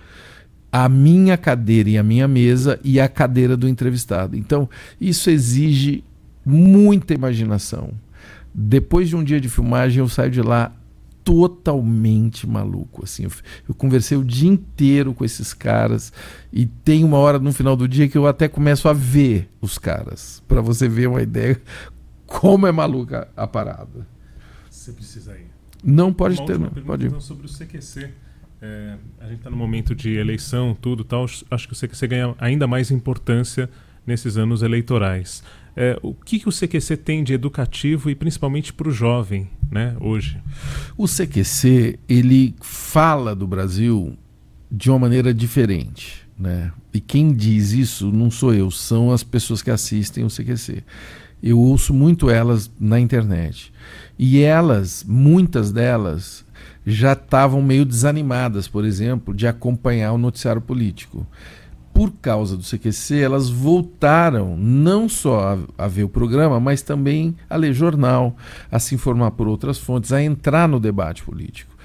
a minha cadeira e a minha mesa e a cadeira do entrevistado. Então, isso exige muita imaginação. Depois de um dia de filmagem, eu saio de lá totalmente maluco. Assim, eu, eu, conversei o dia inteiro com esses caras e tem uma hora no final do dia que eu até começo a ver os caras, para você ver uma ideia como é maluca a parada. Você precisa ir. Não pode Uma ter, não. Pode ir. Então, sobre o CQC. É, a gente está no momento de eleição, tudo tal. Acho que o CQC ganha ainda mais importância nesses anos eleitorais. É, o que, que o CQC tem de educativo e principalmente para o jovem, né, hoje? O CQC ele fala do Brasil de uma maneira diferente, né? E quem diz isso não sou eu, são as pessoas que assistem o CQC. Eu ouço muito elas na internet. E elas, muitas delas, já estavam meio desanimadas, por exemplo, de acompanhar o noticiário político. Por causa do CQC, elas voltaram não só a, a, ver o programa, mas também a ler jornal, a se informar por outras fontes, a entrar no debate político.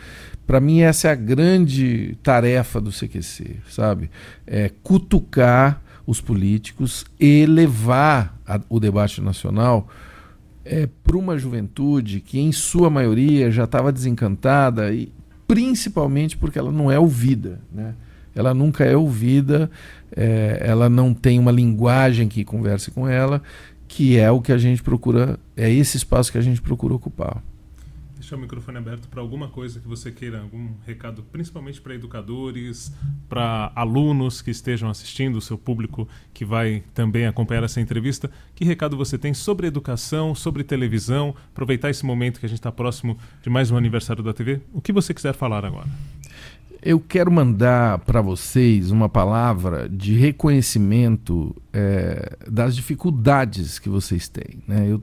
Para mim, essa é a grande tarefa do CQC, sabe? É cutucar os políticos e levar a, o debate nacional é, para uma juventude que, em sua maioria, já estava desencantada, e principalmente porque ela não é ouvida. Né? Ela nunca é ouvida, é, ela não tem uma linguagem que converse com ela, que é o que a gente procura, é esse espaço que a gente procura ocupar deixar o microfone aberto para alguma coisa que você queira, algum recado, principalmente para educadores, para alunos que estejam assistindo, o seu público que vai também acompanhar essa entrevista. Que recado você tem sobre educação, sobre televisão? Aproveitar esse momento que a gente está próximo de mais um aniversário da TV. O que você quiser falar agora? eu quero mandar para vocês uma palavra de reconhecimento é, das dificuldades que vocês têm. Né? Eu,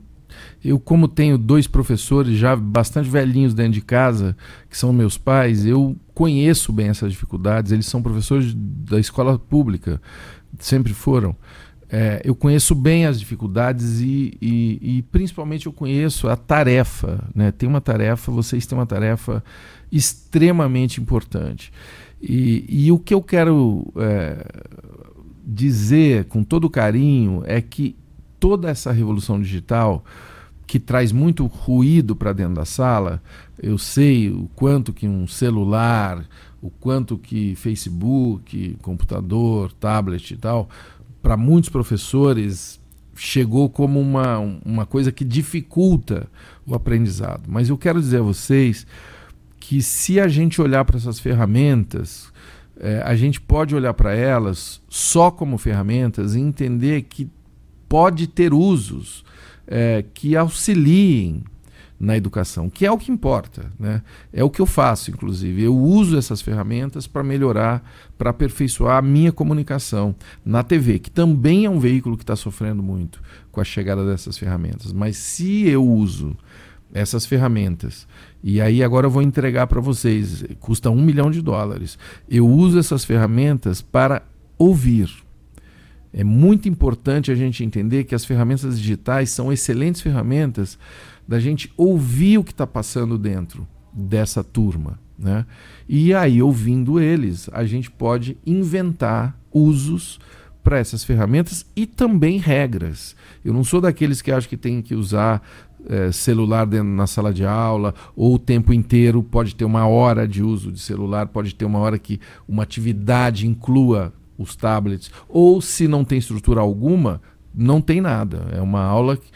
eu, como tenho dois professores já bastante velhinhos dentro de casa, que são meus pais, eu conheço bem essas dificuldades. Eles são professores da escola pública, sempre foram. É, eu conheço bem as dificuldades e, e, e, principalmente eu conheço a tarefa. Né? Tem uma tarefa, vocês têm uma tarefa extremamente importante. E, e o que eu quero é, dizer com todo carinho é que toda essa revolução digital que traz muito ruído para dentro da sala, eu sei o quanto que um celular, o quanto que Facebook, computador, tablet e tal, para muitos professores chegou como uma, uma coisa que dificulta o aprendizado. Mas eu quero dizer a vocês que se a gente olhar para essas ferramentas, é, a gente pode olhar para elas só como ferramentas e entender que pode ter usos é, que auxiliem na educação, que é o que importa. Né? É o que eu faço, inclusive. Eu uso essas ferramentas para melhorar, para aperfeiçoar a minha comunicação na TV, que também é um veículo que está sofrendo muito com a chegada dessas ferramentas. Mas se eu uso essas ferramentas. E aí agora eu vou entregar para vocês. Custa um milhão de dólares. Eu uso essas ferramentas para ouvir. É muito importante a gente entender que as ferramentas digitais são excelentes ferramentas da gente ouvir o que está passando dentro dessa turma. Né? E aí, ouvindo eles, a gente pode inventar usos para essas ferramentas e também regras. Eu não sou daqueles que acham que tem que usar é, celular dentro, na sala de aula, ou o tempo inteiro pode ter uma hora de uso de celular, pode ter uma hora que uma atividade inclua os tablets, ou se não tem estrutura alguma, não tem nada. É uma aula que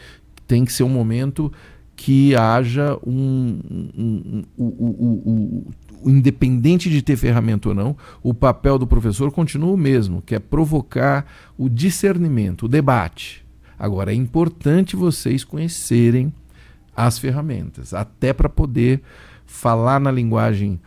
tem que ser um momento que haja um, um, um, um independente de ter ferramenta ou não, o papel do professor continua o mesmo, que é provocar o discernimento, o debate. Agora, é importante vocês conhecerem as ferramentas, até para poder falar na linguagem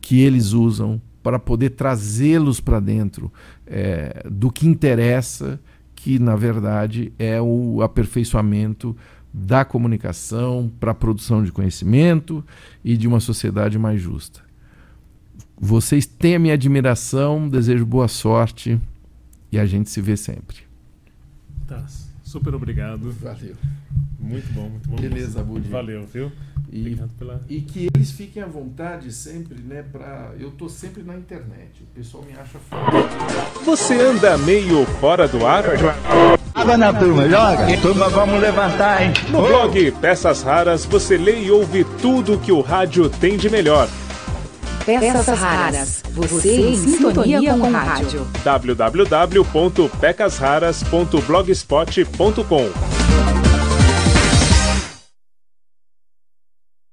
que eles usam, para poder trazê-los para dentro é, do que interessa, que na verdade é o aperfeiçoamento da comunicação para a produção de conhecimento e de uma sociedade mais justa. Vocês têm a minha admiração, desejo boa sorte e a gente se vê sempre. Tá. Super obrigado. Valeu. Muito bom, muito bom. Beleza, Budi. Valeu, viu? E, obrigado pela... e que eles fiquem à vontade sempre, né? Pra... Eu tô sempre na internet. O pessoal me acha fácil. Você anda meio fora do ar? Água na turma, joga. Turma, vamos levantar, hein? No blog Peças Raras você lê e ouve tudo que o rádio tem de melhor. Peças Raras. Você em sintonia com o rádio. www.pecasraras.blogspot.com